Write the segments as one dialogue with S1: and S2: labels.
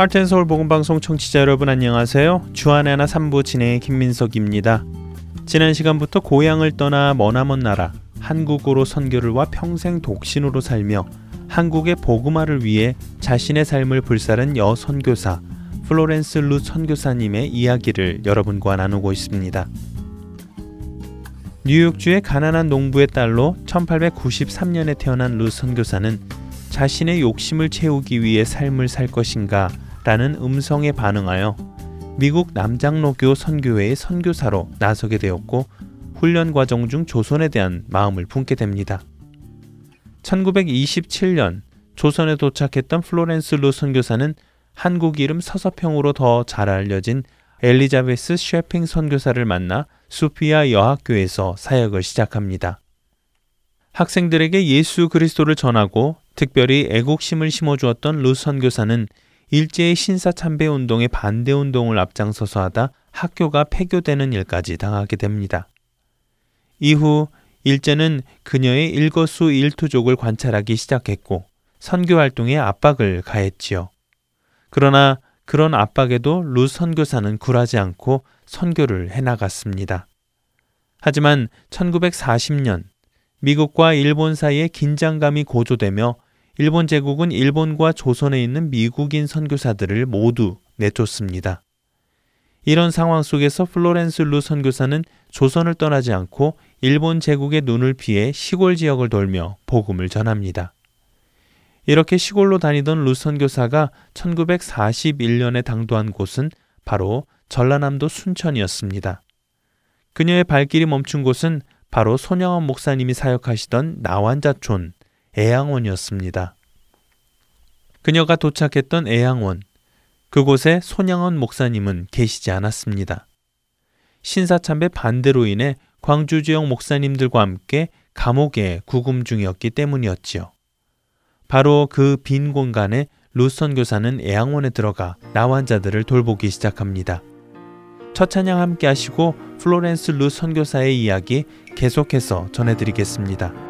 S1: 하트앤서울 복음방송 청취자 여러분 안녕하세요. 주안의 하나 3부 진행의 김민석입니다. 지난 시간부터 고향을 떠나 머나먼 나라 한국으로 선교를 와 평생 독신으로 살며 한국의 복음화를 위해 자신의 삶을 불사른 여 선교사 플로렌스 루 선교사님의 이야기를 여러분과 나누고 있습니다. 뉴욕주의 가난한 농부의 딸로 1893년에 태어난 루 선교사는 자신의 욕심을 채우기 위해 삶을 살 것인가 라는 음성에 반응하여 미국 남장로교 선교회의 선교사로 나서게 되었고 훈련 과정 중 조선에 대한 마음을 품게 됩니다. 1927년 조선에 도착했던 플로렌스 루 선교사는 한국 이름 서서평으로 더 잘 알려진 엘리자베스 쉐핑 선교사를 만나 수피아 여학교에서 사역을 시작합니다. 학생들에게 예수 그리스도를 전하고 특별히 애국심을 심어주었던 루 선교사는 일제의 신사참배 운동의 반대 운동을 앞장서서 하다 학교가 폐교되는 일까지 당하게 됩니다. 이후 일제는 그녀의 일거수 일투족을 관찰하기 시작했고 선교 활동에 압박을 가했지요. 그러나 그런 압박에도 루 선교사는 굴하지 않고 선교를 해나갔습니다. 하지만 1940년 미국과 일본 사이에 긴장감이 고조되며 일본 제국은 일본과 조선에 있는 미국인 선교사들을 모두 내쫓습니다. 이런 상황 속에서 플로렌스 루 선교사는 조선을 떠나지 않고 일본 제국의 눈을 피해 시골 지역을 돌며 복음을 전합니다. 이렇게 시골로 다니던 루 선교사가 1941년에 당도한 곳은 바로 전라남도 순천이었습니다. 그녀의 발길이 멈춘 곳은 바로 손영원 목사님이 사역하시던 나환자촌 애양원이었습니다. 그녀가 도착했던 애양원, 그곳에 손양원 목사님은 계시지 않았습니다. 신사참배 반대로 인해 광주 지역 목사님들과 함께 감옥에 구금 중이었기 때문이었지요. 바로 그 빈 공간에 루선 교사는 애양원에 들어가 나환자들을 돌보기 시작합니다. 첫 찬양 함께 하시고 플로렌스 루 선교사의 이야기 계속해서 전해드리겠습니다.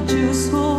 S2: noite sou.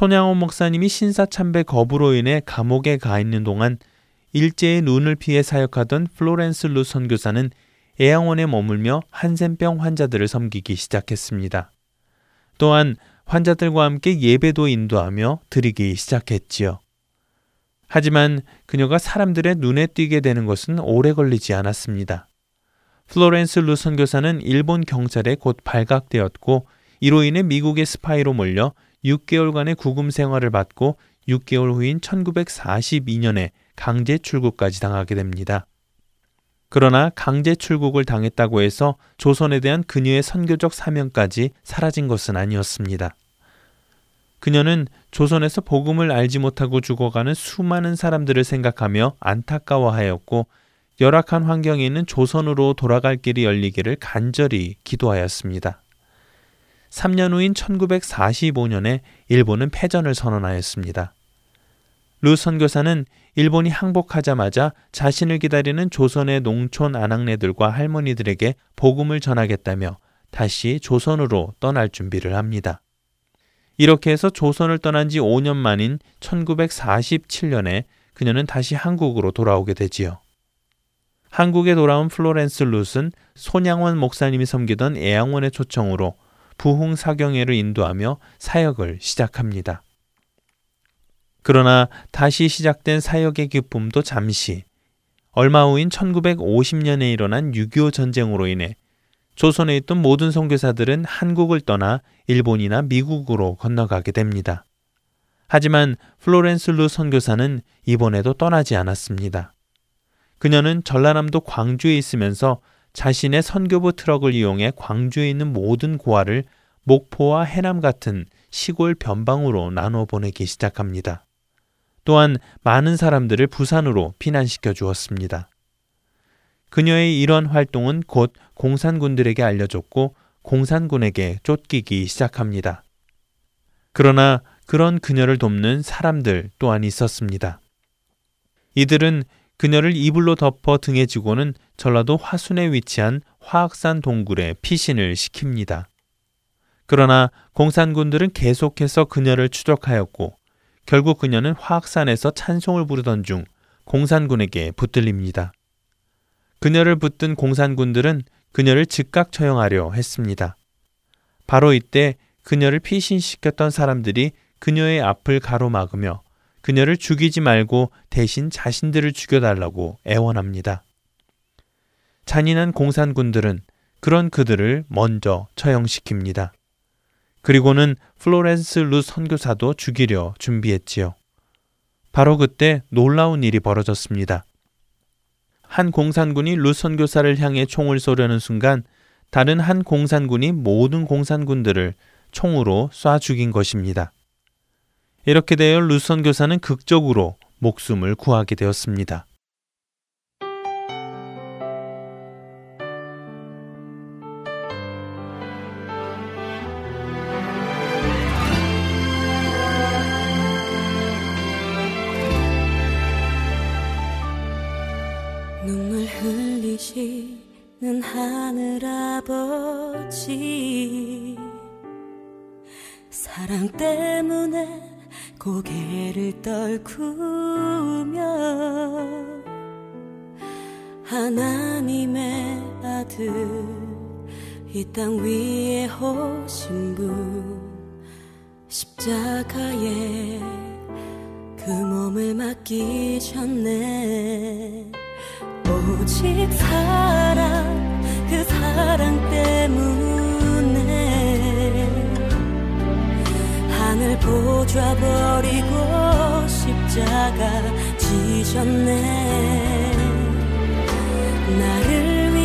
S1: 손양원 목사님이 신사참배 거부로 인해 감옥에 가 있는 동안 일제의 눈을 피해 사역하던 플로렌스 루 선교사는 애양원에 머물며 한센병 환자들을 섬기기 시작했습니다. 또한 환자들과 함께 예배도 인도하며 드리기 시작했지요. 하지만 그녀가 사람들의 눈에 띄게 되는 것은 오래 걸리지 않았습니다. 플로렌스 루 선교사는 일본 경찰에 곧 발각되었고 이로 인해 미국의 스파이로 몰려 6개월간의 구금 생활을 받고 6개월 후인 1942년에 강제 출국까지 당하게 됩니다. 그러나 강제 출국을 당했다고 해서 조선에 대한 그녀의 선교적 사명까지 사라진 것은 아니었습니다. 그녀는 조선에서 복음을 알지 못하고 죽어가는 수많은 사람들을 생각하며 안타까워하였고 열악한 환경에 있는 조선으로 돌아갈 길이 열리기를 간절히 기도하였습니다. 3년 후인 1945년에 일본은 패전을 선언하였습니다. 루 선교사는 일본이 항복하자마자 자신을 기다리는 조선의 농촌 아낙네들과 할머니들에게 복음을 전하겠다며 다시 조선으로 떠날 준비를 합니다. 이렇게 해서 조선을 떠난 지 5년 만인 1947년에 그녀는 다시 한국으로 돌아오게 되지요. 한국에 돌아온 플로렌스 룻은 손양원 목사님이 섬기던 애양원의 초청으로 부흥 사경회를 인도하며 사역을 시작합니다. 그러나 다시 시작된 사역의 기쁨도 잠시 얼마 후인 1950년에 일어난 6.25 전쟁으로 인해 조선에 있던 모든 선교사들은 한국을 떠나 일본이나 미국으로 건너가게 됩니다. 하지만 플로렌스 루 선교사는 이번에도 떠나지 않았습니다. 그녀는 전라남도 광주에 있으면서 자신의 선교부 트럭을 이용해 광주에 있는 모든 고아를 목포와 해남 같은 시골 변방으로 나눠 보내기 시작합니다. 또한 많은 사람들을 부산으로 피난시켜 주었습니다. 그녀의 이런 활동은 곧 공산군들에게 알려졌고 공산군에게 쫓기기 시작합니다. 그러나 그런 그녀를 돕는 사람들 또한 있었습니다. 이들은 그녀를 이불로 덮어 등에 지고는 전라도 화순에 위치한 화학산 동굴에 피신을 시킵니다. 그러나 공산군들은 계속해서 그녀를 추적하였고 결국 그녀는 화학산에서 찬송을 부르던 중 공산군에게 붙들립니다. 그녀를 붙든 공산군들은 그녀를 즉각 처형하려 했습니다. 바로 이때 그녀를 피신시켰던 사람들이 그녀의 앞을 가로막으며 그녀를 죽이지 말고 대신 자신들을 죽여달라고 애원합니다. 잔인한 공산군들은 그런 그들을 먼저 처형시킵니다. 그리고는 플로렌스 루 선교사도 죽이려 준비했지요. 바로 그때 놀라운 일이 벌어졌습니다. 한 공산군이 루 선교사를 향해 총을 쏘려는 순간 다른 한 공산군이 모든 공산군들을 총으로 쏴 죽인 것입니다. 이렇게 되어 루선 교사는 극적으로 목숨을 구하게 되었습니다.
S2: 고개를 떨구며 하나님의 아들 이 땅 위에 오신 분 십자가에 그 몸을 맡기셨네. 오직 사랑 그 사랑 때문에 하늘 보좌버리고 십자가 지셨네. 나를 위해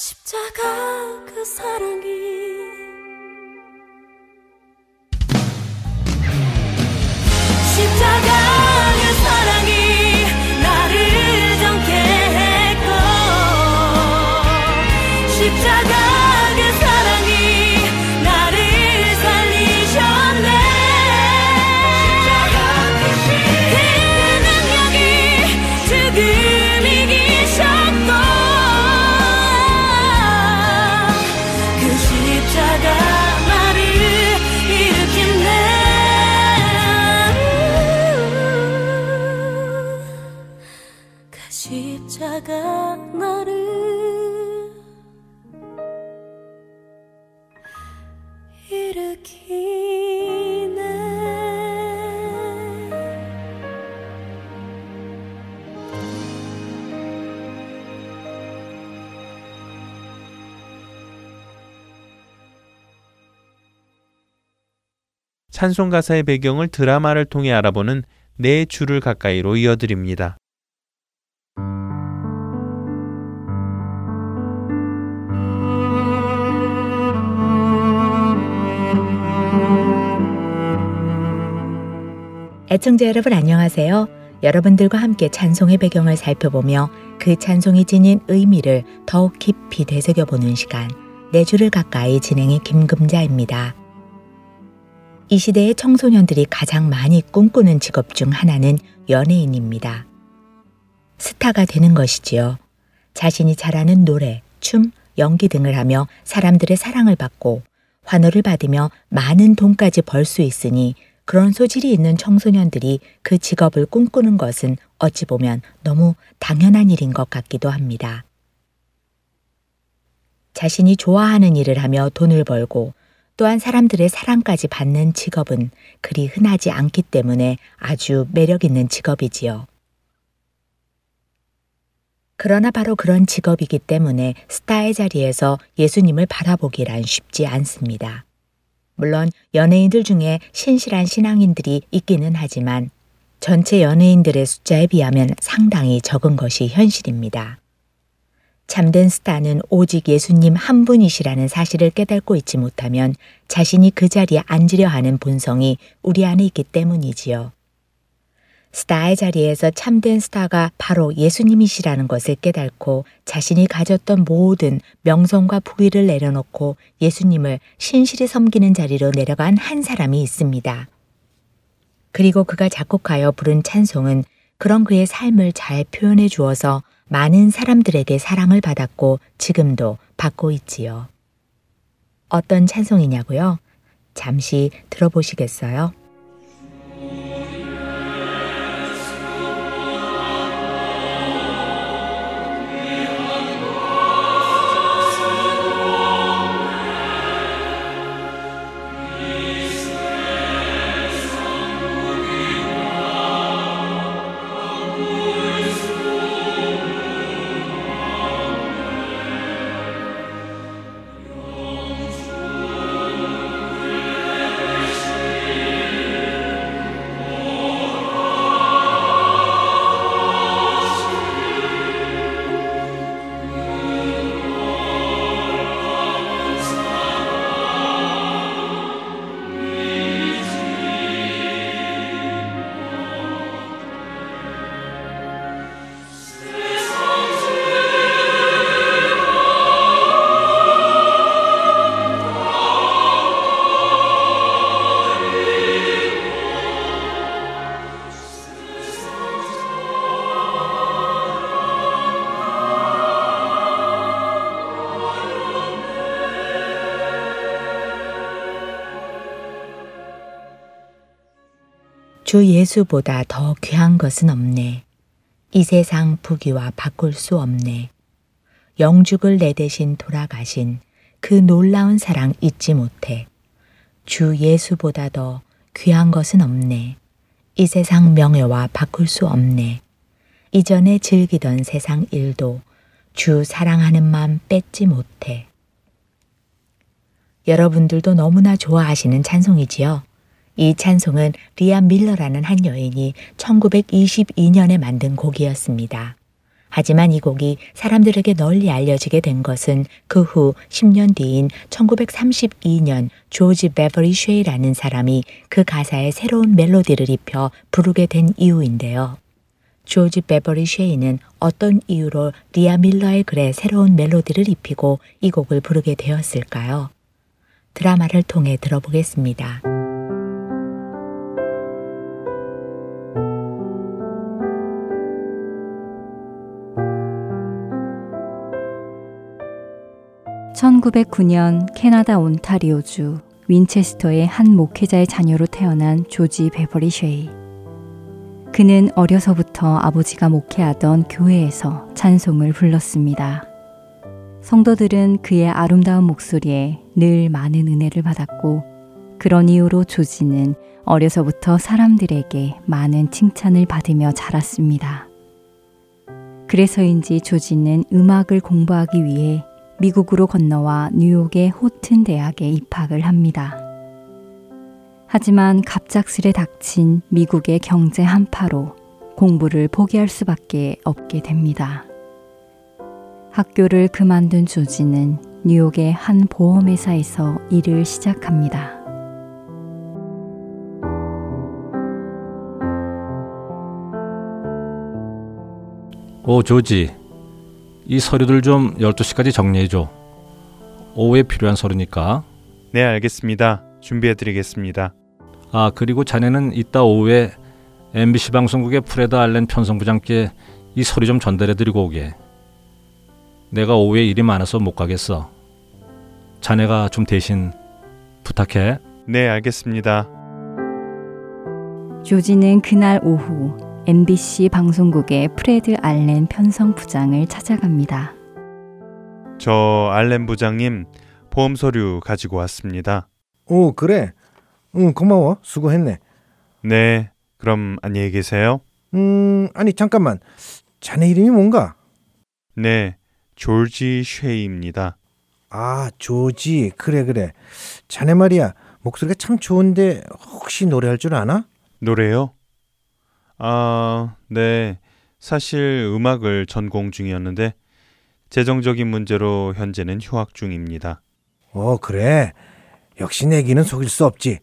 S2: 십자가 그 사랑이
S1: 찬송 가사의 배경을 드라마를 통해 알아보는 내 주를 가까이로 이어드립니다.
S3: 애청자 여러분 안녕하세요. 여러분들과 함께 찬송의 배경을 살펴보며 그 찬송이 지닌 의미를 더욱 깊이 되새겨 보는 시간 내 주를 가까이 진행의 김금자입니다. 이 시대의 청소년들이 가장 많이 꿈꾸는 직업 중 하나는 연예인입니다. 스타가 되는 것이지요. 자신이 잘하는 노래, 춤, 연기 등을 하며 사람들의 사랑을 받고 환호를 받으며 많은 돈까지 벌 수 있으니 그런 소질이 있는 청소년들이 그 직업을 꿈꾸는 것은 어찌 보면 너무 당연한 일인 것 같기도 합니다. 자신이 좋아하는 일을 하며 돈을 벌고 또한 사람들의 사랑까지 받는 직업은 그리 흔하지 않기 때문에 아주 매력 있는 직업이지요. 그러나 바로 그런 직업이기 때문에 스타의 자리에서 예수님을 바라보기란 쉽지 않습니다. 물론 연예인들 중에 신실한 신앙인들이 있기는 하지만 전체 연예인들의 숫자에 비하면 상당히 적은 것이 현실입니다. 참된 스타는 오직 예수님 한 분이시라는 사실을 깨닫고 있지 못하면 자신이 그 자리에 앉으려 하는 본성이 우리 안에 있기 때문이지요. 스타의 자리에서 참된 스타가 바로 예수님이시라는 것을 깨닫고 자신이 가졌던 모든 명성과 부위를 내려놓고 예수님을 신실히 섬기는 자리로 내려간 한 사람이 있습니다. 그리고 그가 작곡하여 부른 찬송은 그런 그의 삶을 잘 표현해 주어서 많은 사람들에게 사랑을 받았고 지금도 받고 있지요. 어떤 찬송이냐고요? 잠시 들어보시겠어요? 주 예수보다 더 귀한 것은 없네. 이 세상 부귀와 바꿀 수 없네. 영죽을 내 대신 돌아가신 그 놀라운 사랑 잊지 못해. 주 예수보다 더 귀한 것은 없네. 이 세상 명예와 바꿀 수 없네. 이전에 즐기던 세상 일도 주 사랑하는 마음 뺏지 못해. 여러분들도 너무나 좋아하시는 찬송이지요. 이 찬송은 리아 밀러라는 한 여인이 1922년에 만든 곡이었습니다. 하지만 이 곡이 사람들에게 널리 알려지게 된 것은 그 후 10년 뒤인 1932년 조지 베버리 쉐이라는 사람이 그 가사에 새로운 멜로디를 입혀 부르게 된 이유인데요. 조지 베버리 쉐이는 어떤 이유로 리아 밀러의 글에 새로운 멜로디를 입히고 이 곡을 부르게 되었을까요? 드라마를 통해 들어보겠습니다.
S4: 1909년 캐나다 온타리오주 윈체스터의 한 목회자의 자녀로 태어난 조지 베버리 쉐이. 그는 어려서부터 아버지가 목회하던 교회에서 찬송을 불렀습니다. 성도들은 그의 아름다운 목소리에 늘 많은 은혜를 받았고, 그런 이유로 조지는 어려서부터 사람들에게 많은 칭찬을 받으며 자랐습니다. 그래서인지 조지는 음악을 공부하기 위해 미국으로 건너와 뉴욕의 호튼 대학에 입학을 합니다. 하지만 갑작스레 닥친 미국의 경제 한파로 공부를 포기할 수밖에 없게 됩니다. 학교를 그만둔 조지는 뉴욕의 한 보험회사에서 일을 시작합니다.
S5: 오, 조지. 이 서류들 좀 12시까지 정리해줘. 오후에 필요한 서류니까.
S1: 네, 알겠습니다. 준비해 드리겠습니다.
S5: 아, 그리고 자네는 이따 오후에 MBC 방송국의 프레드 알렌 편성부장께 이 서류 좀 전달해 드리고 오게. 내가 오후에 일이 많아서 못 가겠어. 자네가 좀 대신 부탁해.
S1: 네, 알겠습니다.
S4: 조지는 그날 오후 MBC 방송국의 프레드 알렌 편성 부장을 찾아갑니다.
S1: 저 알렌 부장님 보험 서류 가지고 왔습니다.
S6: 오 그래. 응 고마워 수고했네.
S1: 네, 그럼 안녕히 계세요.
S6: 음 아니 잠깐만 자네 이름이 뭔가?
S1: 네, 졸지 쉐이입니다.
S6: 아 조지 그래 그래. 자네 말이야 목소리가 참 좋은데 혹시 노래할 줄 아나?
S1: 노래요? 아, 네. 사실 음악을 전공 중이었는데 재정적인 문제로 현재는 휴학 중입니다.
S6: 어, 그래. 역시 내기는 속일 수 없지.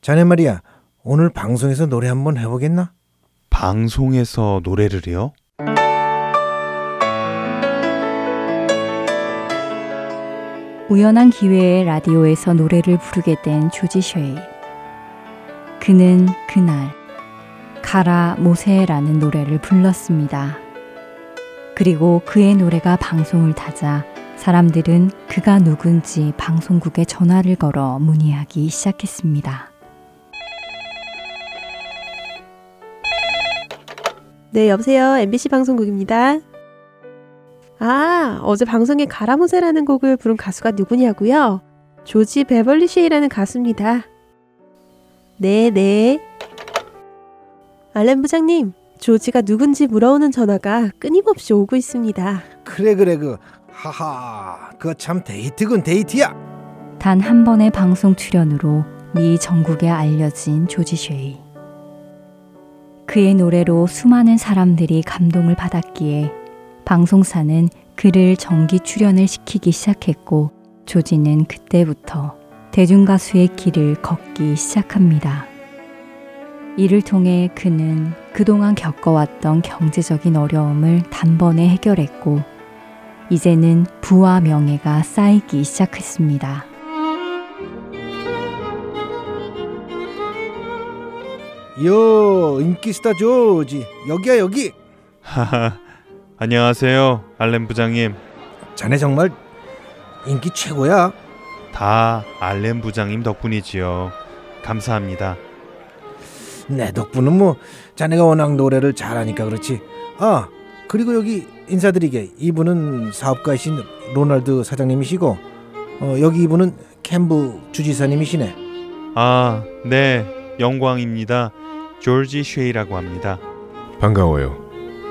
S6: 자네 말이야. 오늘 방송에서 노래 한번 해보겠나?
S1: 방송에서 노래를요?
S4: 우연한 기회에 라디오에서 노래를 부르게 된 조지 쉐이. 그는 그날 가라 모세라는 노래를 불렀습니다. 그리고 그의 노래가 방송을 타자 사람들은 그가 누군지 방송국에 전화를 걸어 문의하기 시작했습니다.
S7: 네, 여보세요. MBC 방송국입니다. 아, 어제 방송에 가라모세라는 곡을 부른 가수가 누구냐고요? 조지 베벌리 쉐이라는 가수입니다. 네, 네. 알렌 부장님, 조지가 누군지 물어오는 전화가 끊임없이 오고 있습니다.
S6: 그래 그래 그 하하 그거 참 데이트군 데이트야.
S4: 단 한 번의 방송 출연으로 미 전국에 알려진 조지 쉐이. 그의 노래로 수많은 사람들이 감동을 받았기에 방송사는 그를 정기 출연을 시키기 시작했고 조지는 그때부터 대중가수의 길을 걷기 시작합니다. 이를 통해 그는 그동안 겪어왔던 경제적인 어려움을 단번에 해결했고 이제는 부와 명예가 쌓이기 시작했습니다.
S6: 요 인기스타 조지 여기야 여기.
S1: 하하. 안녕하세요. 알렌 부장님.
S6: 자네 정말 인기 최고야.
S1: 다 알렌 부장님 덕분이지요. 감사합니다.
S6: 내 덕분은 뭐 자네가 워낙 노래를 잘하니까 그렇지. 아 그리고 여기 인사드리게 이분은 사업가이신 로널드 사장님이시고 어, 여기 이분은 캠브 주지사님이시네.
S1: 아, 네. 영광입니다. 조지 쉐이라고 합니다.
S8: 반가워요.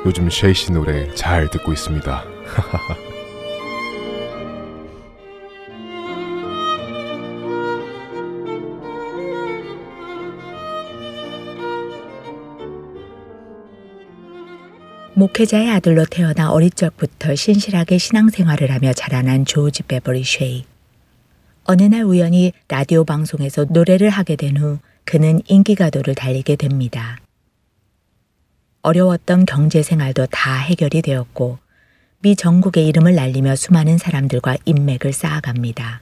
S8: 요즘 쉐이 씨 노래 잘 듣고 있습니다.
S3: 목회자의 아들로 태어나 어릴 적부터 신실하게 신앙생활을 하며 자라난 조지 베버리 쉐이. 어느 날 우연히 라디오 방송에서 노래를 하게 된 후 그는 인기가도를 달리게 됩니다. 어려웠던 경제 생활도 다 해결이 되었고 미 전국의 이름을 날리며 수많은 사람들과 인맥을 쌓아갑니다.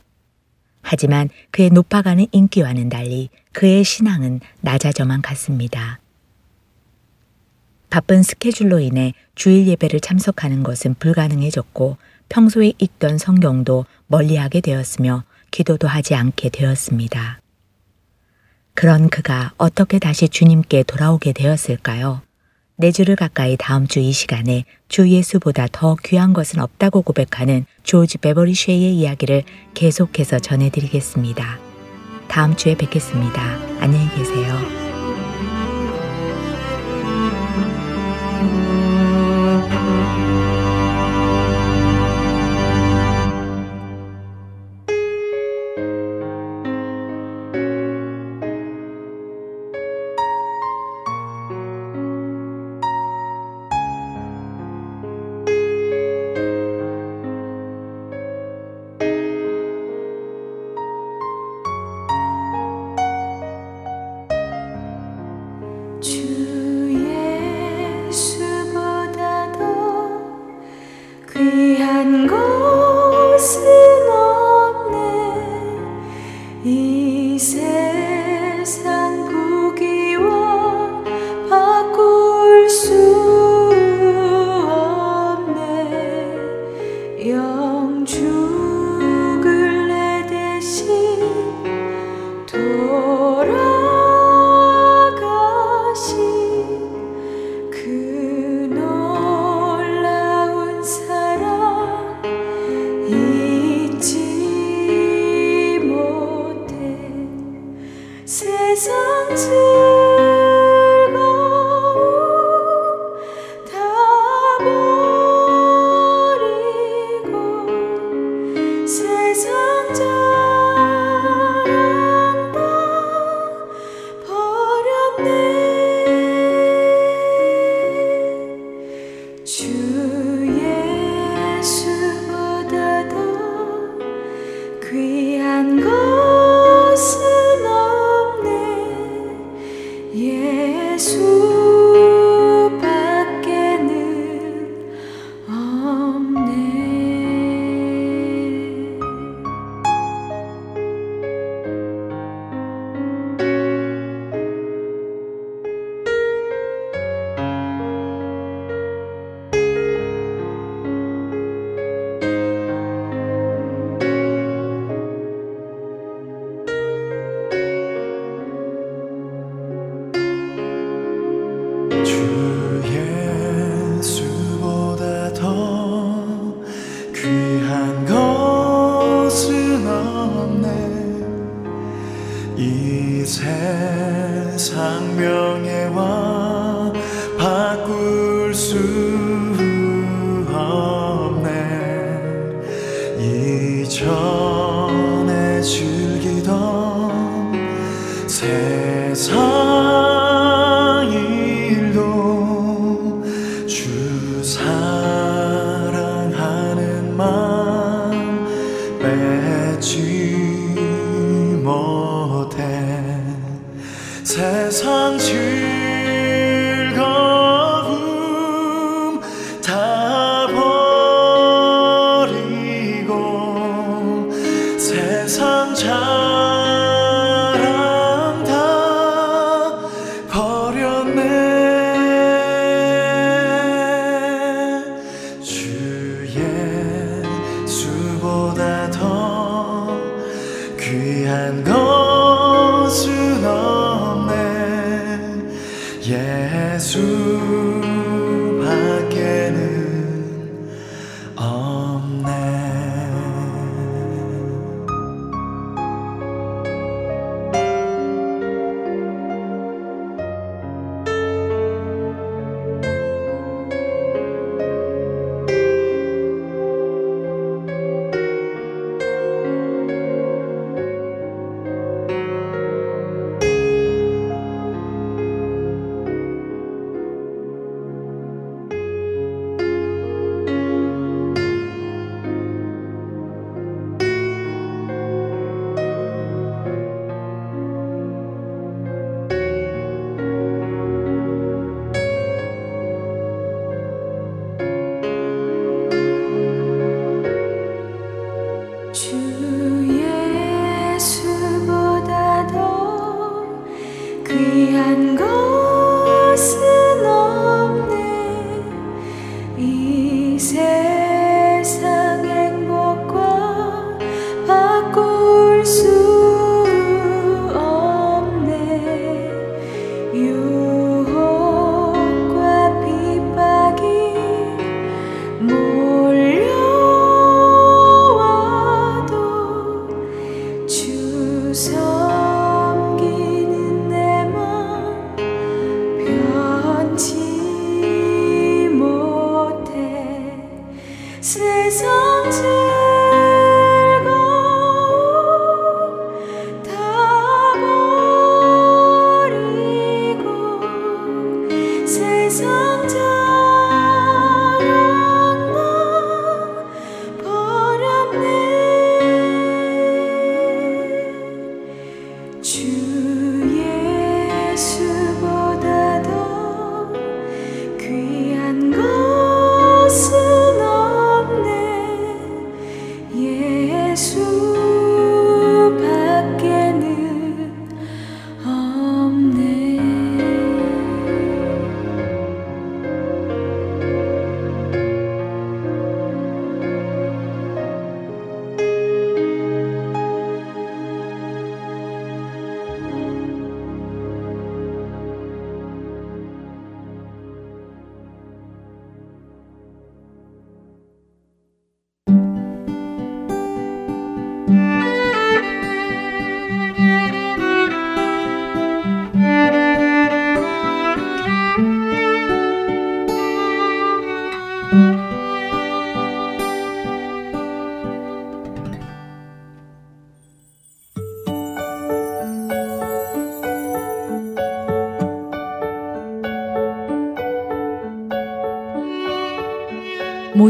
S3: 하지만 그의 높아가는 인기와는 달리 그의 신앙은 낮아져만 갔습니다. 바쁜 스케줄로 인해 주일 예배를 참석하는 것은 불가능해졌고 평소에 읽던 성경도 멀리하게 되었으며 기도도 하지 않게 되었습니다. 그런 그가 어떻게 다시 주님께 돌아오게 되었을까요? 네 주를 가까이 다음 주 이 시간에 주 예수보다 더 귀한 것은 없다고 고백하는 조지 베버리 쉐이의 이야기를 계속해서 전해드리겠습니다. 다음 주에 뵙겠습니다. 안녕히 계세요.
S2: 세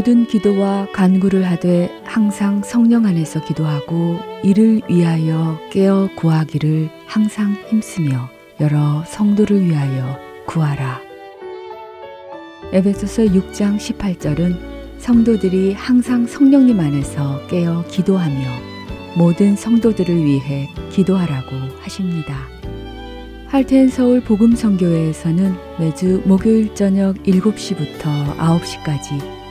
S9: 모든 기도와 간구를 하되 항상 성령 안에서 기도하고 이를 위하여 깨어 구하기를 항상 힘쓰며 여러 성도를 위하여 구하라. 에베소서 6장 18절은 성도들이 항상 성령님 안에서 깨어 기도하며 모든 성도들을 위해 기도하라고 하십니다. 할텐 서울 복음 선교회에서는 매주 목요일 저녁 7시부터 9시까지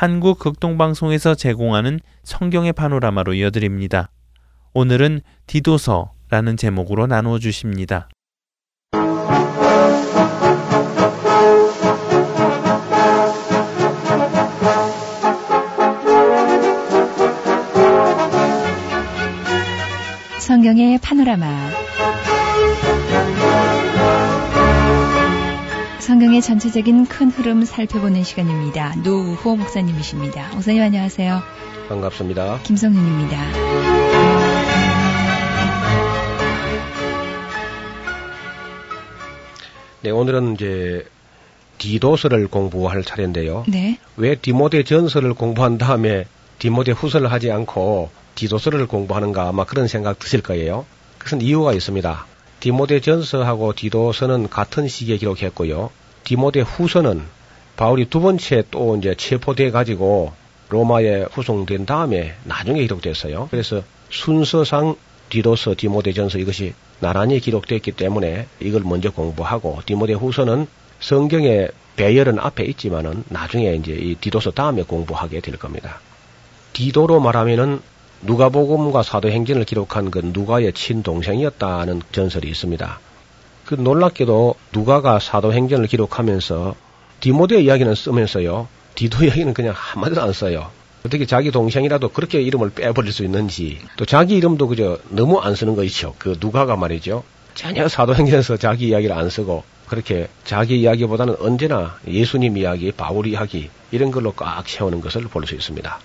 S1: 한국 극동방송에서 제공하는 성경의 파노라마로 이어드립니다. 오늘은 디도서라는 제목으로 나누어 주십니다.
S10: 성경의 파노라마. 성경의 전체적인 큰 흐름 살펴보는 시간입니다. 노우호 목사님이십니다. 목사님 안녕하세요.
S11: 반갑습니다.
S10: 김성윤입니다.
S11: 네, 오늘은 이제 디도서를 공부할 차례인데요.
S10: 네.
S11: 왜 디모데 전서를 공부한 다음에 디모데 후서를 하지 않고 디도서를 공부하는가 아마 그런 생각 드실 거예요. 그것은 이유가 있습니다. 디모데 전서하고 디도서는 같은 시기에 기록했고요. 디모데 후서는 바울이 두 번째 또 이제 체포돼 가지고 로마에 후송된 다음에 나중에 기록됐어요. 그래서 순서상 디도서, 디모데 전서 이것이 나란히 기록됐기 때문에 이걸 먼저 공부하고 디모데 후서는 성경의 배열은 앞에 있지만은 나중에 이제 이 디도서 다음에 공부하게 될 겁니다. 디도로 말하면은 누가복음과 사도행전을 기록한 그 누가의 친동생이었다는 전설이 있습니다. 그 놀랍게도 누가가 사도행전을 기록하면서 디모데 이야기는 쓰면서요. 디도 이야기는 그냥 한마디도 안 써요. 어떻게 자기 동생이라도 그렇게 이름을 빼버릴 수 있는지 또 자기 이름도 그저 너무 안 쓰는 거 있죠. 그 누가가 말이죠. 전혀 사도행전에서 자기 이야기를 안 쓰고 그렇게 자기 이야기보다는 언제나 예수님 이야기, 바울 이야기 이런 걸로 꽉 채우는 것을 볼 수 있습니다.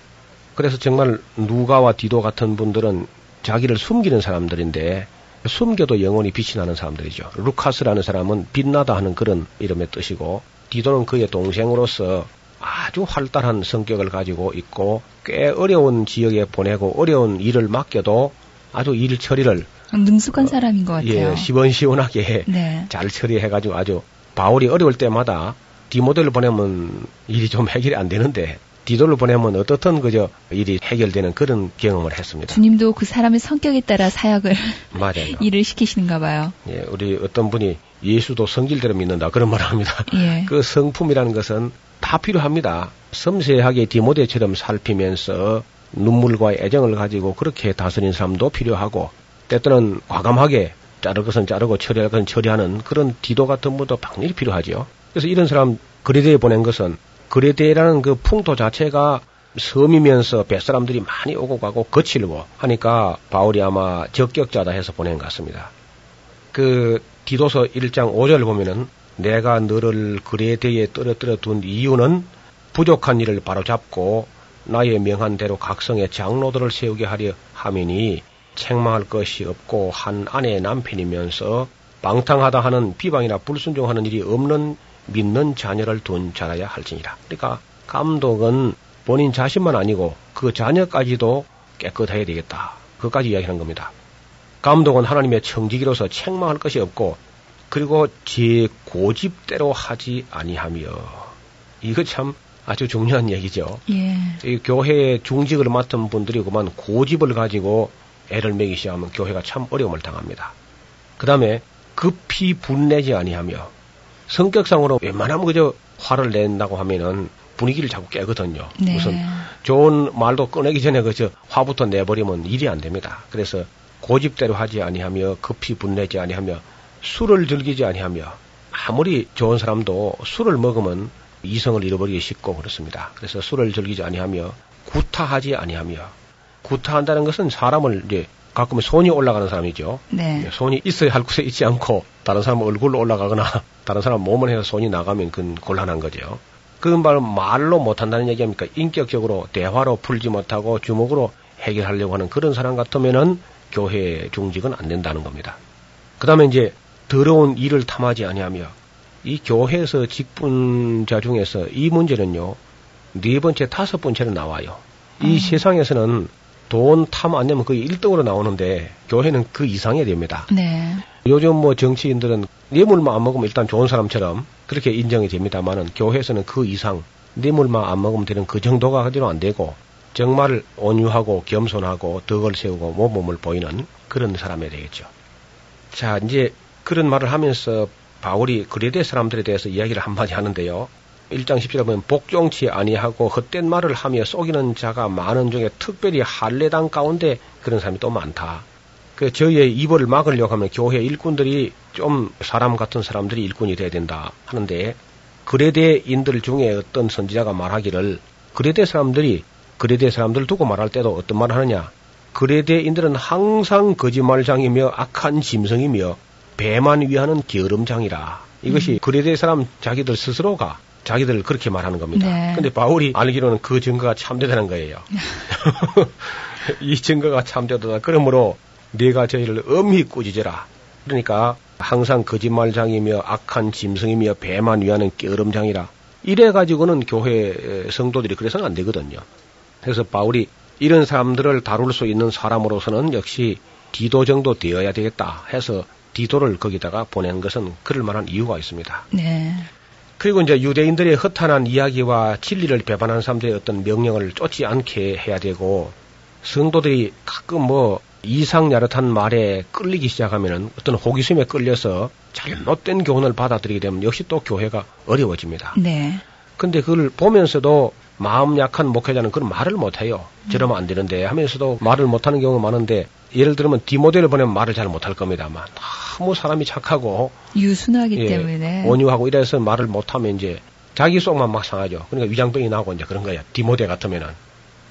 S11: 그래서 정말 누가와 디도 같은 분들은 자기를 숨기는 사람들인데 숨겨도 영원히 빛이 나는 사람들이죠. 루카스라는 사람은 빛나다 하는 그런 이름의 뜻이고 디도는 그의 동생으로서 아주 활달한 성격을 가지고 있고 꽤 어려운 지역에 보내고 어려운 일을 맡겨도 아주 일 처리를
S10: 능숙한 사람인 것 같아요.
S11: 예, 시원시원하게
S10: 네.
S11: 잘 처리해가지고 아주 바울이 어려울 때마다 디모델을 보내면 일이 좀 해결이 안 되는데 디도를 보내면 어떻든 그저 일이 해결되는 그런 경험을 했습니다.
S10: 주님도 그 사람의 성격에 따라 사역을
S11: 맞아요.
S10: 일을 시키시는가 봐요.
S11: 예, 우리 어떤 분이 예수도 성질대로 믿는다 그런 말을 합니다.
S10: 예.
S11: 그 성품이라는 것은 다 필요합니다. 섬세하게 디모데처럼 살피면서 눈물과 애정을 가지고 그렇게 다스린 사람도 필요하고 때때는 과감하게 자를 것은 자르고 처리할 것은 처리하는 그런 디도 같은 분도 당연히 필요하죠. 그래서 이런 사람 그레데에 보낸 것은 그레데라는 그 풍토 자체가 섬이면서 뱃사람들이 많이 오고 가고 거칠고 하니까 바울이 아마 적격자다 해서 보낸 것 같습니다. 그 디도서 1장 5절 보면은 내가 너를 그레데에 떨어뜨려 둔 이유는 부족한 일을 바로잡고 나의 명한 대로 각성의 장로들을 세우게 하려 함이니 책망할 것이 없고 한 아내의 남편이면서 방탕하다 하는 비방이나 불순종하는 일이 없는 믿는 자녀를 둔 자라야 할지니라. 그러니까 감독은 본인 자신만 아니고 그 자녀까지도 깨끗해야 되겠다. 그까지 이야기하는 겁니다. 감독은 하나님의 청지기로서 책망할 것이 없고 그리고 제 고집대로 하지 아니하며 이거 참 아주 중요한 얘기죠.
S10: 예.
S11: 이 교회의 중직을 맡은 분들이 그만 고집을 가지고 애를 먹이 시작하면 교회가 참 어려움을 당합니다. 그 다음에 급히 분내지 아니하며 성격상으로 웬만하면 그저 화를 낸다고 하면은 분위기를 자꾸 깨거든요.
S10: 네.
S11: 무슨 좋은 말도 꺼내기 전에 그저 화부터 내버리면 일이 안 됩니다. 그래서 고집대로 하지 아니하며 급히 분내지 아니하며 술을 즐기지 아니하며 아무리 좋은 사람도 술을 먹으면 이성을 잃어버리기 쉽고 그렇습니다. 그래서 술을 즐기지 아니하며 구타하지 아니하며 구타한다는 것은 사람을 이제 가끔 손이 올라가는 사람이죠.
S10: 네.
S11: 손이 있어야 할 곳에 있지 않고 다른 사람 얼굴로 올라가거나 다른 사람 몸을 해서 손이 나가면 그건 곤란한 거죠. 그건 바로 말로 못한다는 얘기입니까? 인격적으로 대화로 풀지 못하고 주먹으로 해결하려고 하는 그런 사람 같으면은 교회 중직은 안 된다는 겁니다. 그 다음에 이제 더러운 일을 탐하지 아니하며 이 교회에서 직분자 중에서 이 문제는요 네 번째 다섯 번째로 나와요. 이
S10: 음.
S11: 세상에서는 돈탐안 내면 거의 1등으로 나오는데 교회는 그 이상이 됩니다.
S10: 네.
S11: 요즘 뭐 정치인들은 뇌물만 안 먹으면 일단 좋은 사람처럼 그렇게 인정이 됩니다만은 교회에서는 그 이상 뇌물만 안 먹으면 되는 그 정도가 그대로 안 되고 정말 온유하고 겸손하고 덕을 세우고 모범을 보이는 그런 사람이 되겠죠. 자, 이제 그런 말을 하면서 바울이 그레데 사람들에 대해서 이야기를 한마디 하는데요. 1장 10절에 보면 복종치 아니하고 헛된 말을 하며 속이는 자가 많은 중에 특별히 할례당 가운데 그런 사람이 또 많다. 그 저희의 입을 막으려고 하면 교회 일꾼들이 좀 사람 같은 사람들이 일꾼이 돼야 된다 하는데 그레데인들 중에 어떤 선지자가 말하기를 그레데 사람들이 그레데 사람들 두고 말할 때도 어떤 말을 하느냐? 그레데인들은 항상 거짓말장이며 악한 짐승이며 배만 위하는 게으름장이라. 이것이 그레데 사람 자기들 스스로가 자기들 그렇게 말하는 겁니다.
S10: 네.
S11: 근데 바울이 알기로는 그 증거가 참되다는 거예요. 이 증거가 참되다. 그러므로 네가 저희를 엄히 꾸짖어라. 그러니까 항상 거짓말장이며 악한 짐승이며 배만 위하는 게으름장이라. 이래 가지고는 교회 성도들이 그래서는 안 되거든요. 그래서 바울이 이런 사람들을 다룰 수 있는 사람으로서는 역시 디도 정도 되어야 되겠다 해서 디도를 거기다가 보낸 것은 그럴 만한 이유가 있습니다.
S10: 네.
S11: 그리고 이제 유대인들의 허탄한 이야기와 진리를 배반하는 사람들의 어떤 명령을 쫓지 않게 해야 되고 성도들이 가끔 뭐 이상 야릇한 말에 끌리기 시작하면은 어떤 호기심에 끌려서 잘못된 교훈을 받아들이게 되면 역시 또 교회가 어려워집니다.
S10: 네.
S11: 근데 그걸 보면서도 마음 약한 목회자는 그런 말을 못해요. 저러면 안 되는데 하면서도 말을 못하는 경우가 많은데 예를 들면 디모델을 보내면 말을 잘 못할 겁니다만 너무 사람이 착하고
S10: 유순하기
S11: 예,
S10: 때문에
S11: 온유하고 이래서 말을 못하면 이제 자기 속만 막 상하죠. 그러니까 위장병이 나고 이제 그런 거야. 디모데 같으면은.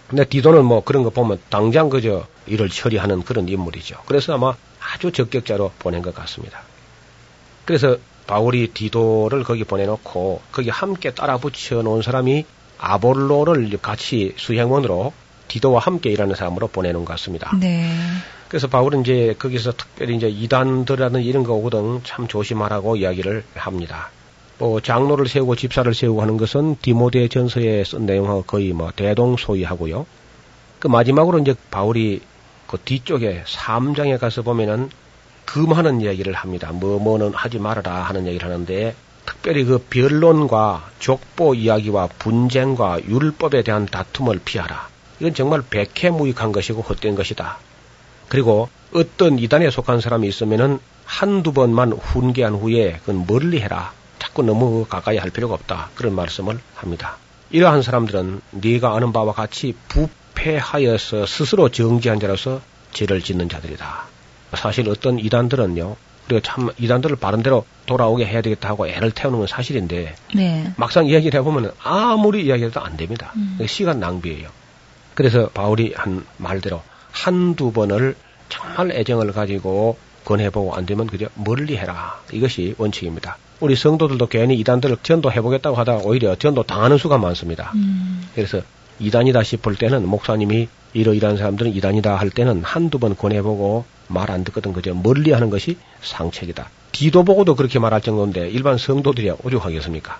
S11: 근데 디도는 뭐 그런 거 보면 당장 그저 일을 처리하는 그런 인물이죠. 그래서 아마 아주 적격자로 보낸 것 같습니다. 그래서 바울이 디도를 거기 보내놓고 거기 함께 따라 붙여 놓은 사람이 아볼로를 같이 수행원으로 디도와 함께 일하는 사람으로 보내는 것 같습니다.
S10: 네.
S11: 그래서 바울은 이제 거기서 특별히 이제 이단들이라는 이런 거 오거든 참 조심하라고 이야기를 합니다. 뭐 장로를 세우고 집사를 세우고 하는 것은 디모데 전서에 쓴 내용하고 거의 뭐 대동소이하고요. 그 마지막으로 이제 바울이 그 뒤쪽에 3장에 가서 보면은 금하는 얘기를 합니다. 뭐 뭐는 하지 말아라 하는 얘기를 하는데 특별히 그 변론과 족보 이야기와 분쟁과 율법에 대한 다툼을 피하라. 이건 정말 백해무익한 것이고 헛된 것이다. 그리고 어떤 이단에 속한 사람이 있으면은 한두 번만 훈계한 후에 그건 멀리 해라. 자꾸 너무 가까이 할 필요가 없다. 그런 말씀을 합니다. 이러한 사람들은 네가 아는 바와 같이 부패하여서 스스로 정지한 자로서 죄를 짓는 자들이다. 사실 어떤 이단들은요. 우리가 참 이단들을 바른대로 돌아오게 해야 되겠다 하고 애를 태우는 건 사실인데
S10: 네.
S11: 막상 이야기를 해보면 아무리 이야기해도 안 됩니다.
S10: 음.
S11: 시간 낭비예요. 그래서 바울이 한 말대로 한두 번을 정말 애정을 가지고 권해보고 안 되면 그저 멀리 해라. 이것이 원칙입니다. 우리 성도들도 괜히 이단들을 전도해보겠다고 하다가 오히려 전도 당하는 수가 많습니다.
S10: 음.
S11: 그래서 이단이다 싶을 때는 목사님이 이러이러한 사람들은 이단이다 할 때는 한두 번 권해보고 말 안 듣거든 그저 멀리 하는 것이 상책이다. 뒤도 보고도 그렇게 말할 정도인데 일반 성도들이야 오죽하겠습니까?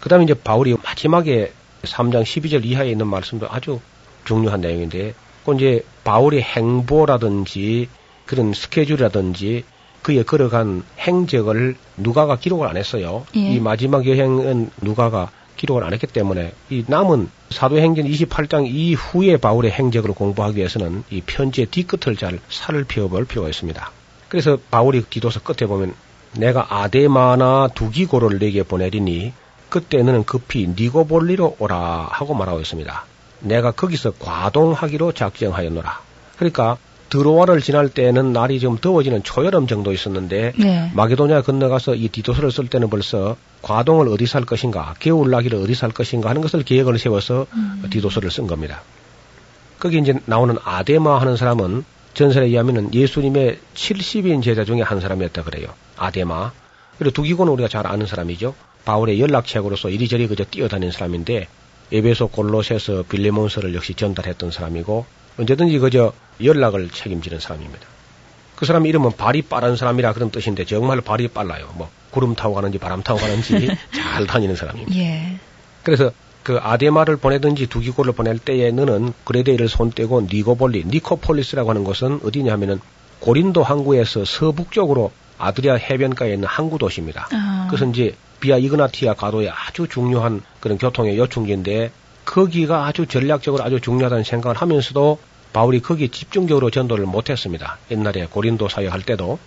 S11: 그 다음에 이제 바울이 마지막에 3장 12절 이하에 있는 말씀도 아주 중요한 내용인데, 그 이제 바울의 행보라든지 그런 스케줄이라든지 그에 걸어간 행적을 누가가 기록을 안 했어요.
S10: 예.
S11: 이 마지막 여행은 누가가 기록을 안 했기 때문에 이 남은 사도행전 28장 이후에 바울의 행적을 공부하기 위해서는 이 편지의 뒤끝을 잘 살펴볼 필요가 있습니다. 그래서 바울이 디도서 끝에 보면 내가 아데마나 두기고를 내게 보내리니 그때 너는 급히 니고볼리로 오라 하고 말하고 있습니다. 내가 거기서 과동하기로 작정하였노라. 그러니까 드로아를 지날 때는 날이 좀 더워지는 초여름 정도 있었는데
S10: 네.
S11: 마게도냐 건너가서 이 디도서를 쓸 때는 벌써 과동을 어디 살 것인가, 겨울 나기를 어디 살 것인가 하는 것을 계획을 세워서
S10: 음.
S11: 디도서를 쓴 겁니다. 거기 이제 나오는 아데마 하는 사람은 전설에 의하면은 예수님의 70인 제자 중에 한 사람이었다 그래요. 아데마. 그리고 두기고는 우리가 잘 아는 사람이죠. 바울의 연락책으로서 이리저리 그저 뛰어다닌 사람인데 에베소 골로새서 빌레몬서를 역시 전달했던 사람이고 언제든지 그저 연락을 책임지는 사람입니다. 그 사람 이름은 발이 빠른 사람이라 그런 뜻인데 정말 발이 빨라요. 뭐 구름 타고 가는지 바람 타고 가는지 잘 다니는 사람입니다.
S10: 예.
S11: 그래서 그 아데마를 보내든지 두기고를 보낼 때에 너는 그레데이를 손떼고 니고볼리, 니코폴리스라고 하는 곳은 어디냐 하면은 고린도 항구에서 서북쪽으로 아드리아 해변가에 있는 항구 도시입니다.
S10: 아.
S11: 그것은 이제 비아 이그나티아 가도의 아주 중요한 그런 교통의 요충지인데 거기가 아주 전략적으로 아주 중요하다는 생각을 하면서도 바울이 거기에 집중적으로 전도를 못했습니다. 옛날에 고린도 사역할 때도.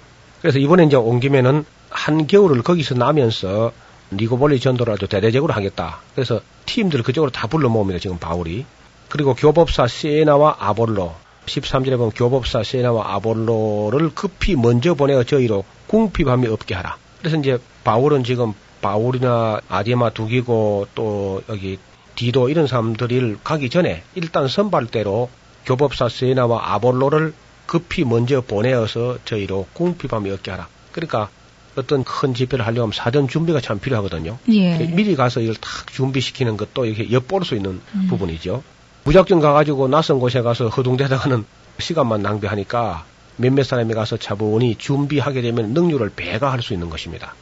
S11: 그래서 이번에 이제 온 김에는 한겨울을 거기서 나면서 니고볼리 전도를 아주 대대적으로 하겠다. 그래서 팀들 그쪽으로 다 불러 모읍니다. 지금 바울이. 그리고 교법사 세나와 아볼로 13절에 보면 교법사 세나와 아볼로를 급히 먼저 보내어 저희로 궁핍함이 없게 하라. 그래서 이제 바울은 지금 바울이나 아디마 두기고 또 여기 디도 이런 사람들을 가기 전에 일단 선발대로 교법사 세나와 아볼로를 급히 먼저 보내어서 저희로 궁핍함이 없게 하라. 그러니까 어떤 큰 집회를 하려면 사전 준비가 참 필요하거든요.
S10: 예.
S11: 미리 가서 이걸 탁 준비시키는 것도 이렇게 엿볼 수 있는
S10: 음.
S11: 부분이죠. 무작정 가가지고 낯선 곳에 가서 허둥대다가는 시간만 낭비하니까 몇몇 사람이 가서 차분히 준비하게 되면 능률을 배가 할 수 있는 것입니다.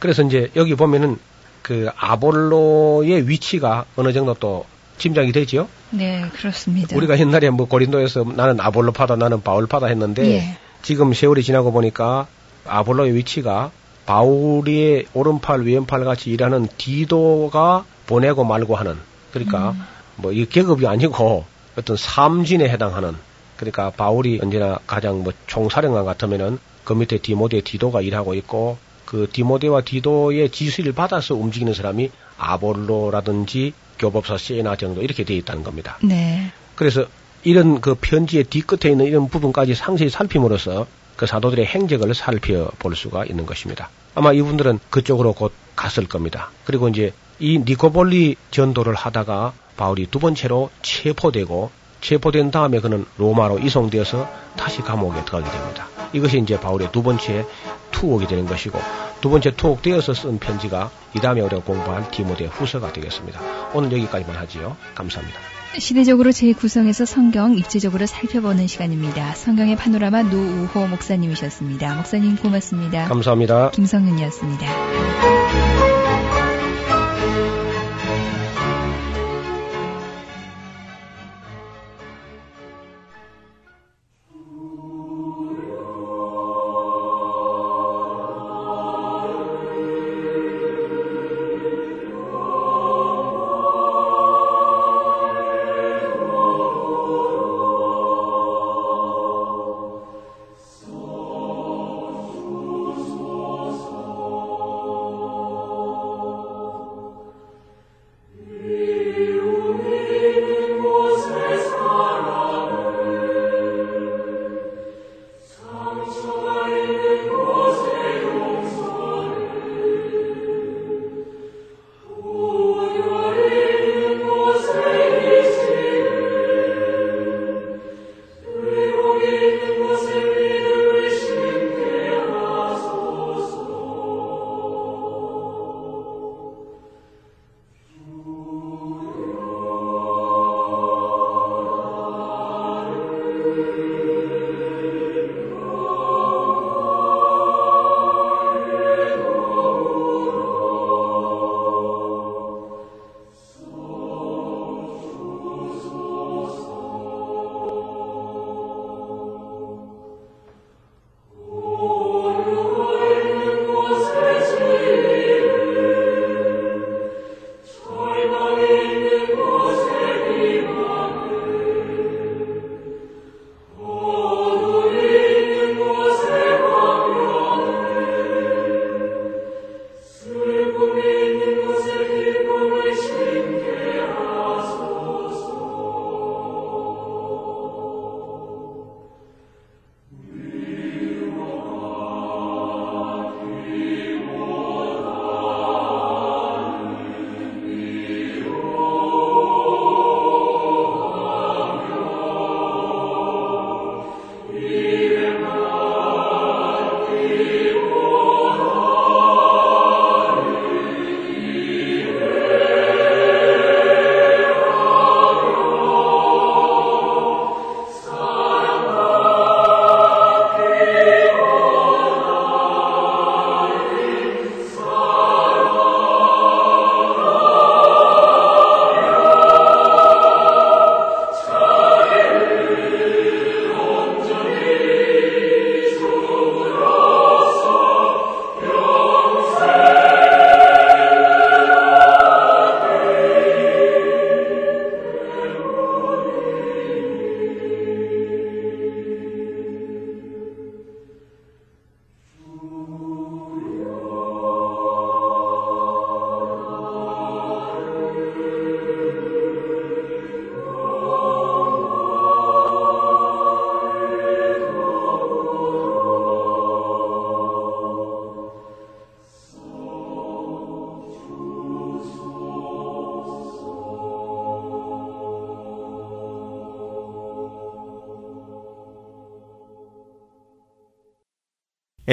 S11: 그래서 이제 여기 보면은 그 아볼로의 위치가 어느 정도 또 짐작이 되지요.
S10: 네, 그렇습니다.
S11: 우리가 옛날에 뭐 고린도에서 나는 아볼로파다 나는 바울파다 했는데
S10: 예.
S11: 지금 세월이 지나고 보니까 아볼로의 위치가 바울의 오른팔 왼팔 같이 일하는 디도가 보내고 말고 하는 그러니까
S10: 음.
S11: 뭐이 계급이 아니고 어떤 삼진에 해당하는 그러니까 바울이 언제나 가장 뭐 총사령관 같으면은 그 밑에 디모데 디도가 일하고 있고 그 디모데와 디도의 지시를 받아서 움직이는 사람이 아볼로라든지 교법사 세나 정도 이렇게 되어 있다는 겁니다.
S10: 네.
S11: 그래서 이런 그 편지의 뒤끝에 있는 이런 부분까지 상세히 살핌으로써 그 사도들의 행적을 살펴볼 수가 있는 것입니다. 아마 이분들은 그쪽으로 곧 갔을 겁니다. 그리고 이제 이 니코볼리 전도를 하다가 바울이 두 번째로 체포되고 체포된 다음에 그는 로마로 이송되어서 다시 감옥에 들어가게 됩니다. 이것이 이제 바울의 두 번째 투옥이 되는 것이고 두 번째 투옥되어서 쓴 편지가 이 다음에 우리가 공부할 디모데 후서가 되겠습니다. 오늘 여기까지만 하지요. 감사합니다.
S10: 시대적으로 재구성해서 성경 입체적으로 살펴보는 시간입니다. 성경의 파노라마 노우호 목사님이셨습니다. 목사님 고맙습니다.
S11: 감사합니다.
S10: 김성윤이었습니다.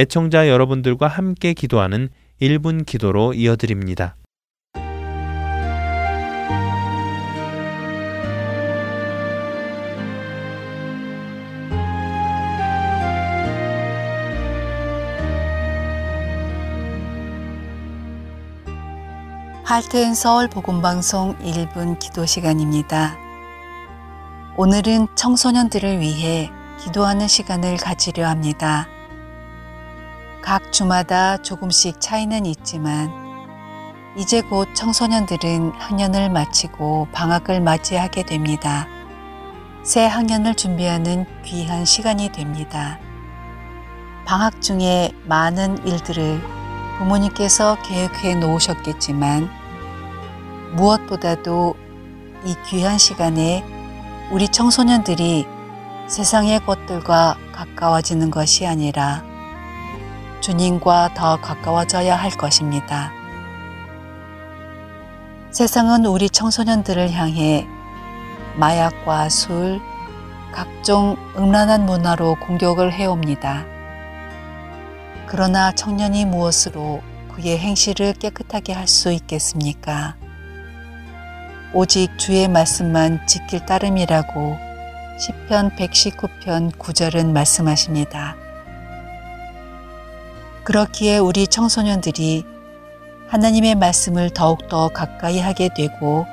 S1: 애청자 여러분들과 함께 기도하는 1분 기도로 이어드립니다.
S12: 할텐 서울 복음방송 1분 기도 시간입니다. 오늘은 청소년들을 위해 기도하는 시간을 가지려 합니다. 각 주마다 조금씩 차이는 있지만 이제 곧 청소년들은 학년을 마치고 방학을 맞이하게 됩니다. 새 학년을 준비하는 귀한 시간이 됩니다. 방학 중에 많은 일들을 부모님께서 계획해 놓으셨겠지만 무엇보다도 이 귀한 시간에 우리 청소년들이 세상의 것들과 가까워지는 것이 아니라 주님과 더 가까워져야 할 것입니다. 세상은 우리 청소년들을 향해 마약과 술, 각종 음란한 문화로 공격을 해옵니다. 그러나 청년이 무엇으로 그의 행실을 깨끗하게 할 수 있겠습니까? 오직 주의 말씀만 지킬 따름이라고 시편 119편 9절은 말씀하십니다. 그렇기에 우리 청소년들이 하나님의 말씀을 더욱더 가까이 하게 되고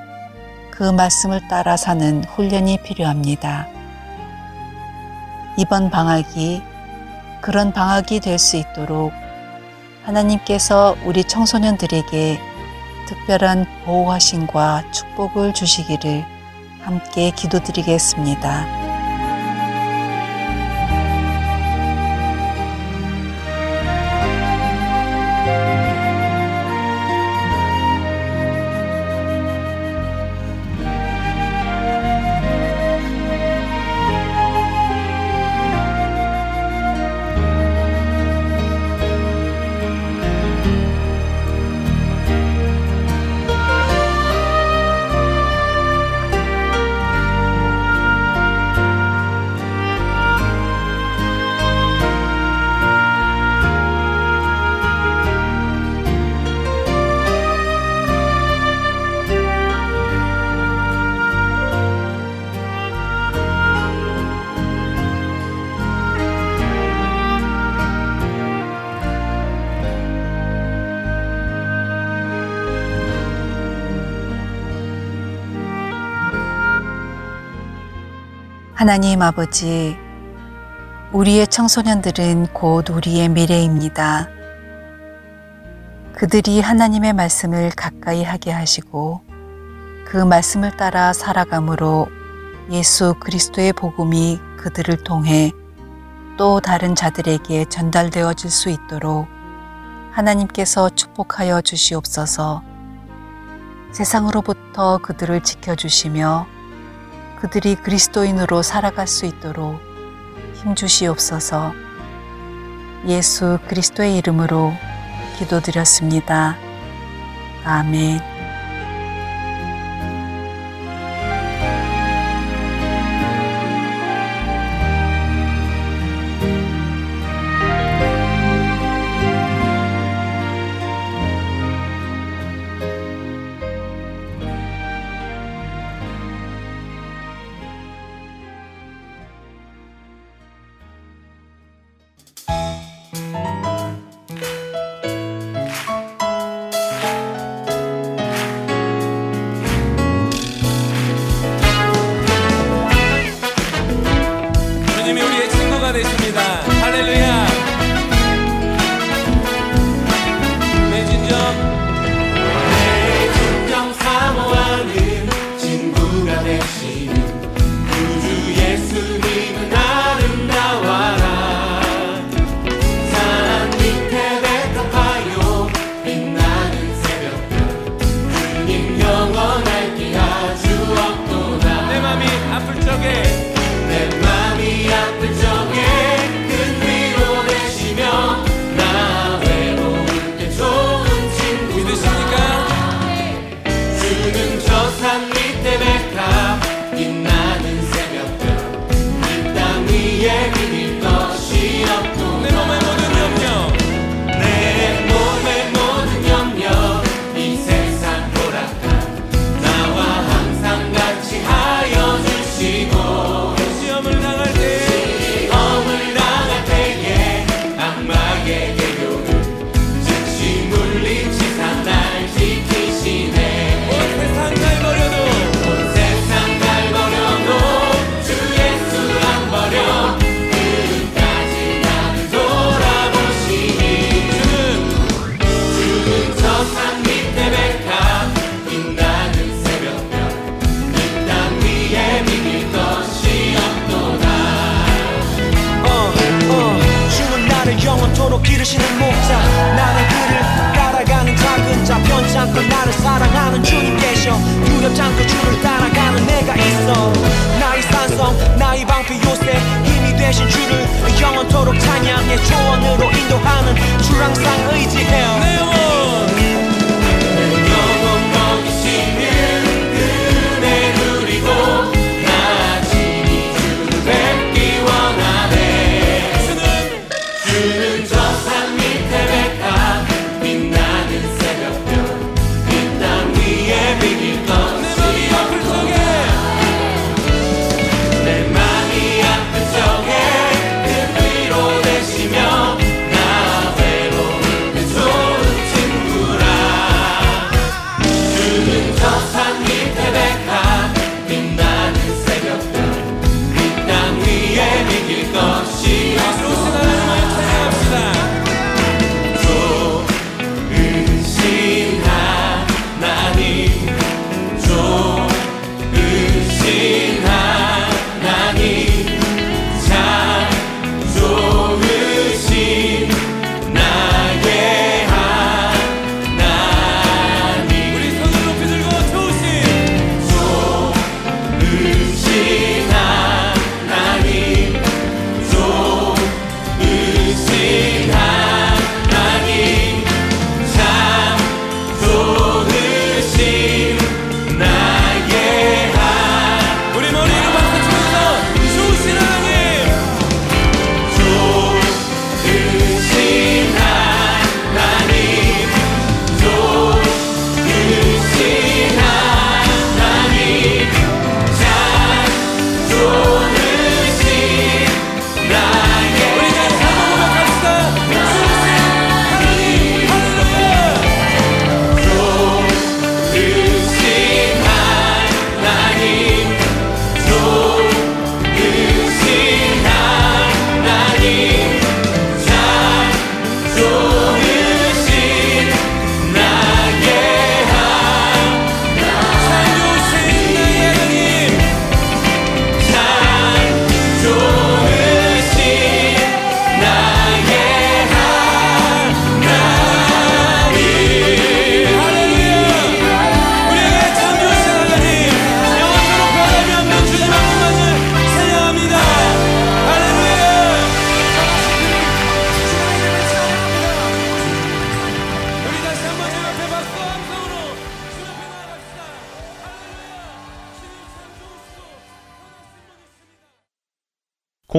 S12: 그 말씀을 따라 사는 훈련이 필요합니다. 이번 방학이 그런 방학이 될 수 있도록 하나님께서 우리 청소년들에게 특별한 보호하심과 축복을 주시기를 함께 기도드리겠습니다. 하나님 아버지, 우리의 청소년들은 곧 우리의 미래입니다. 그들이 하나님의 말씀을 가까이 하게 하시고 그 말씀을 따라 살아감으로 예수 그리스도의 복음이 그들을 통해 또 다른 자들에게 전달되어질 수 있도록 하나님께서 축복하여 주시옵소서 세상으로부터 그들을 지켜주시며 그들이 그리스도인으로 살아갈 수 있도록 힘주시옵소서 예수 그리스도의 이름으로 기도드렸습니다. 아멘.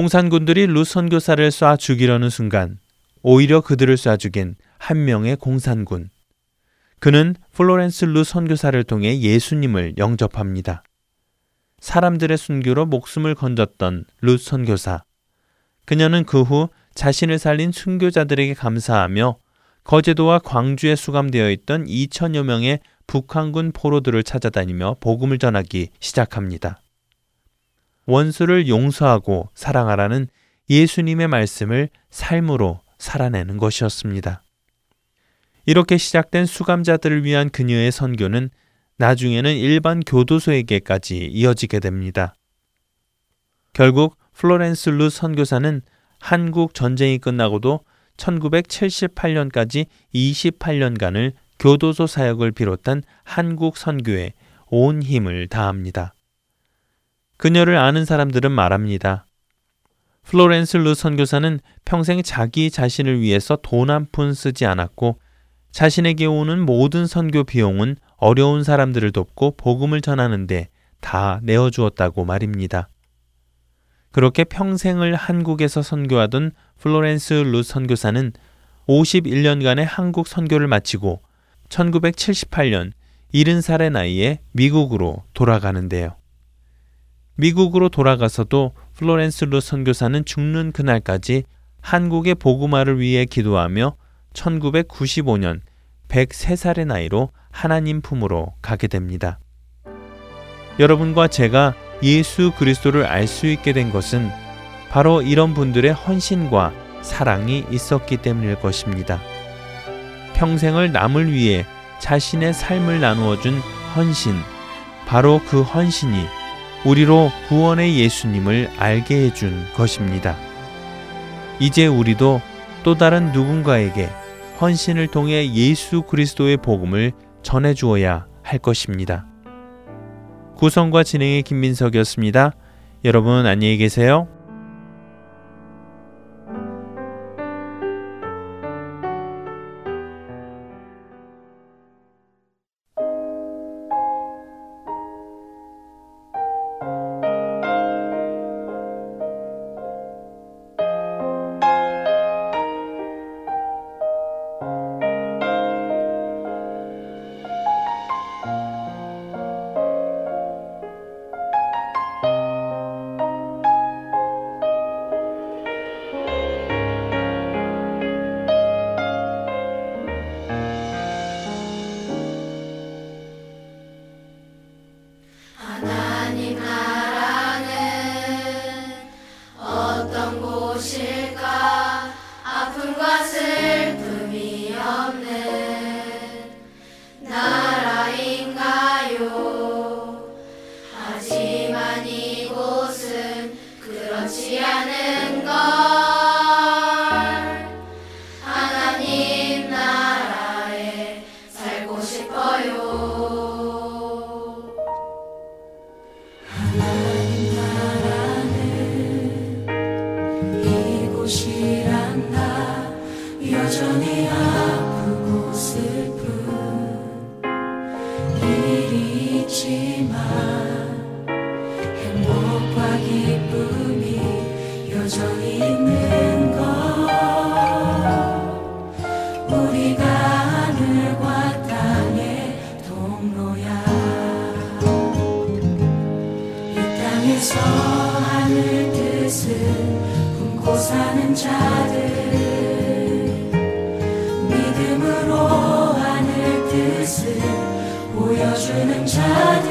S1: 공산군들이 루 선교사를 쏴 죽이려는 순간 오히려 그들을 쏴 죽인 한 명의 공산군. 그는 플로렌스 루 선교사를 통해 예수님을 영접합니다. 사람들의 순교로 목숨을 건졌던 루 선교사. 그녀는 그 후 자신을 살린 순교자들에게 감사하며 거제도와 광주에 수감되어 있던 2천여 명의 북한군 포로들을 찾아다니며 복음을 전하기 시작합니다. 원수를 용서하고 사랑하라는 예수님의 말씀을 삶으로 살아내는 것이었습니다. 이렇게 시작된 수감자들을 위한 그녀의 선교는 나중에는 일반 교도소에게까지 이어지게 됩니다. 결국 플로렌스 루 선교사는 한국 전쟁이 끝나고도 1978년까지 28년간을 교도소 사역을 비롯한 한국 선교에 온 힘을 다합니다. 그녀를 아는 사람들은 말합니다. 플로렌스 루 선교사는 평생 자기 자신을 위해서 돈 한 푼 쓰지 않았고 자신에게 오는 모든 선교 비용은 어려운 사람들을 돕고 복음을 전하는데 다 내어주었다고 말입니다. 그렇게 평생을 한국에서 선교하던 플로렌스 루 선교사는 51년간의 한국 선교를 마치고 1978년 70살의 나이에 미국으로 돌아가는데요. 미국으로 돌아가서도 플로렌스 루 선교사는 죽는 그날까지 한국의 복음화를 위해 기도하며 1995년 103살의 나이로 하나님 품으로 가게 됩니다. 여러분과 제가 예수 그리스도를 알 수 있게 된 것은 바로 이런 분들의 헌신과 사랑이 있었기 때문일 것입니다. 평생을 남을 위해 자신의 삶을 나누어 준 헌신, 바로 그 헌신이 우리로 구원의 예수님을 알게 해준 것입니다. 이제 우리도 또 다른 누군가에게 헌신을 통해 예수 그리스도의 복음을 전해 주어야 할 것입니다. 구성과 진행의 김민석이었습니다. 여러분 안녕히 계세요.
S2: 이곳이란 나 여전히 아프고 슬픈 일이 있지만 행복과 기쁨이 여전히 있는 믿음으로 하늘 뜻을 보여주는 자들